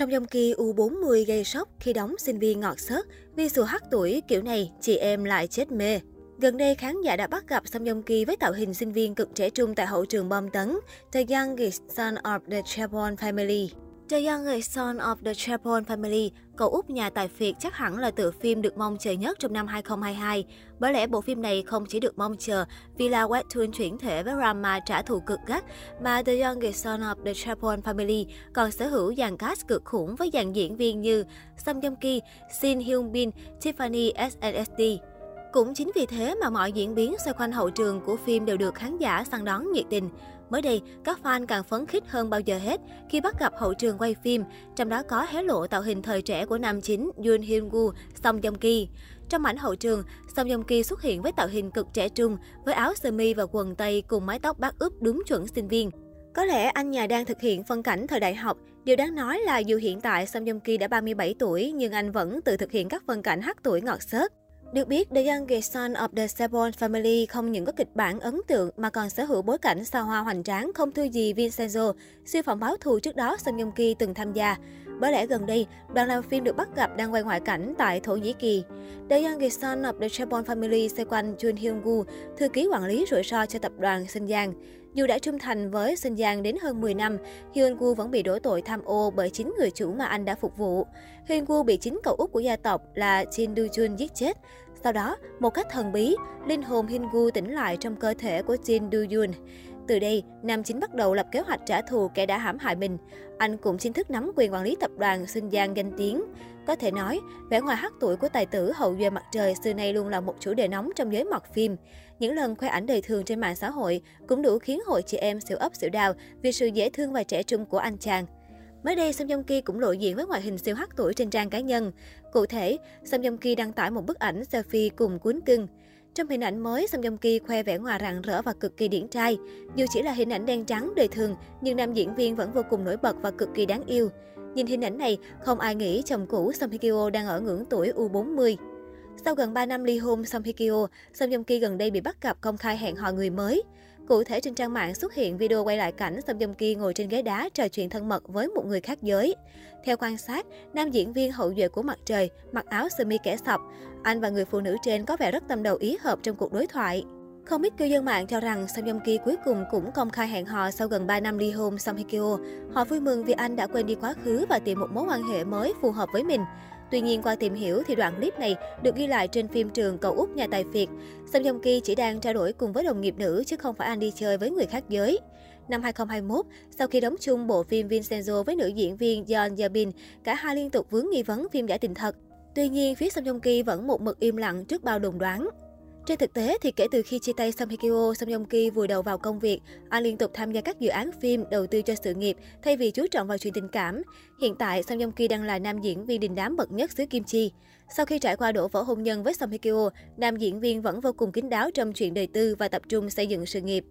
Song Joong Ki U40 gây sốc khi đóng sinh viên ngọt xớt. Vì xù hát tuổi kiểu này, chị em lại chết mê. Gần đây, khán giả đã bắt gặp Song Joong Ki với tạo hình sinh viên cực trẻ trung tại hậu trường bom tấn, The Youngest Son of the Chabon Family. The Youngest Son of the Chapon Family, cậu út nhà tài phiệt chắc hẳn là tựa phim được mong chờ nhất trong năm 2022. Bởi lẽ bộ phim này không chỉ được mong chờ vì là webtoon chuyển thể với drama trả thù cực gắt, mà The Youngest Son of the Chapon Family còn sở hữu dàn cast cực khủng với dàn diễn viên như Song Joong Ki, Shin Hyun Bin, Tiffany SNSD. Cũng chính vì thế mà mọi diễn biến xoay quanh hậu trường của phim đều được khán giả săn đón nhiệt tình. Mới đây, các fan càng phấn khích hơn bao giờ hết khi bắt gặp hậu trường quay phim, trong đó có hé lộ tạo hình thời trẻ của nam chính Yoon Hyun Woo, Song Joong Ki. Trong ảnh hậu trường, Song Joong Ki xuất hiện với tạo hình cực trẻ trung, với áo sơ mi và quần tây cùng mái tóc bát úp đúng chuẩn sinh viên. Có lẽ anh nhà đang thực hiện phân cảnh thời đại học. Điều đáng nói là dù hiện tại Song Joong Ki đã 37 tuổi, nhưng anh vẫn tự thực hiện các phân cảnh hắc tuổi ngọt xớt. Được biết, The Youngest Son of the Sebon Family không những có kịch bản ấn tượng mà còn sở hữu bối cảnh xa hoa hoành tráng không thua gì Vincenzo, siêu phẩm báo thù trước đó Song Joong Ki từng tham gia. Bởi lẽ gần đây, đoàn làm phim được bắt gặp đang quay ngoại cảnh tại Thổ Nhĩ Kỳ. The Youngest Son of the Sebon Family xoay quanh Jun Hyun-gu, thư ký quản lý rủi ro cho tập đoàn Sinh Giang. Dù đã trung thành với Sinh Giang đến hơn 10 năm, Hyun Woo vẫn bị đổ tội tham ô bởi chính người chủ mà anh đã phục vụ. Hyun Woo bị chính cậu út của gia tộc là Jin Do Jun giết chết. Sau đó, một cách thần bí, linh hồn Hyun Woo tỉnh lại trong cơ thể của Jin Do Jun. Từ đây, nam chính bắt đầu lập kế hoạch trả thù kẻ đã hãm hại mình. Anh cũng chính thức nắm quyền quản lý tập đoàn Sinh Giang danh tiếng. Có thể nói, vẻ ngoài hắc tuổi của tài tử hậu duệ mặt trời xưa nay luôn là một chủ đề nóng trong giới mặt phim. Những lần khoe ảnh đời thường trên mạng xã hội cũng đủ khiến hội chị em xỉu ấp xỉu đào vì sự dễ thương và trẻ trung của anh chàng. Mới đây, Song Joong Ki cũng lộ diện với ngoại hình siêu hắc tuổi trên trang cá nhân. Cụ thể, Song Joong Ki đăng tải một bức ảnh selfie cùng cuốn cưng. Trong hình ảnh mới, Song Joong Ki khoe vẻ ngoài rạng rỡ và cực kỳ điển trai. Dù chỉ là hình ảnh đen trắng đời thường, nhưng nam diễn viên vẫn vô cùng nổi bật và cực kỳ đáng yêu. Nhìn hình ảnh này, không ai nghĩ chồng cũ Song Hye Kyo đang ở ngưỡng tuổi U40. Sau gần 3 năm ly hôn, Song Hye Kyo, Song Joong Ki gần đây bị bắt gặp công khai hẹn hò người mới. Cụ thể trên trang mạng xuất hiện video quay lại cảnh Song Joong Ki ngồi trên ghế đá trò chuyện thân mật với một người khác giới. Theo quan sát, nam diễn viên hậu duệ của mặt trời mặc áo sơ mi kẻ sọc. Anh và người phụ nữ trên có vẻ rất tâm đầu ý hợp trong cuộc đối thoại. Không ít cư dân mạng cho rằng Song Joong Ki cuối cùng cũng công khai hẹn hò sau gần 3 năm ly hôn Song Hye Kyo. Họ vui mừng vì anh đã quên đi quá khứ và tìm một mối quan hệ mới phù hợp với mình. Tuy nhiên, qua tìm hiểu thì đoạn clip này được ghi lại trên phim trường Cậu út nhà tài phiệt. Song Joong Ki chỉ đang trao đổi cùng với đồng nghiệp nữ chứ không phải anh đi chơi với người khác giới. Năm 2021, sau khi đóng chung bộ phim Vincenzo với nữ diễn viên Yeon Yabin, cả hai liên tục vướng nghi vấn phim giả tình thật. Tuy nhiên, phía Song Joong Ki vẫn một mực im lặng trước bao đồn đoán. Trên thực tế thì kể từ khi chia tay Song Hye Kyo, Song Joong Ki vùi đầu vào công việc, anh liên tục tham gia các dự án phim đầu tư cho sự nghiệp thay vì chú trọng vào chuyện tình cảm. Hiện tại, Song Joong Ki đang là nam diễn viên đình đám bậc nhất xứ Kim Chi. Sau khi trải qua đổ vỡ hôn nhân với Song Hye Kyo, nam diễn viên vẫn vô cùng kín đáo trong chuyện đời tư và tập trung xây dựng sự nghiệp.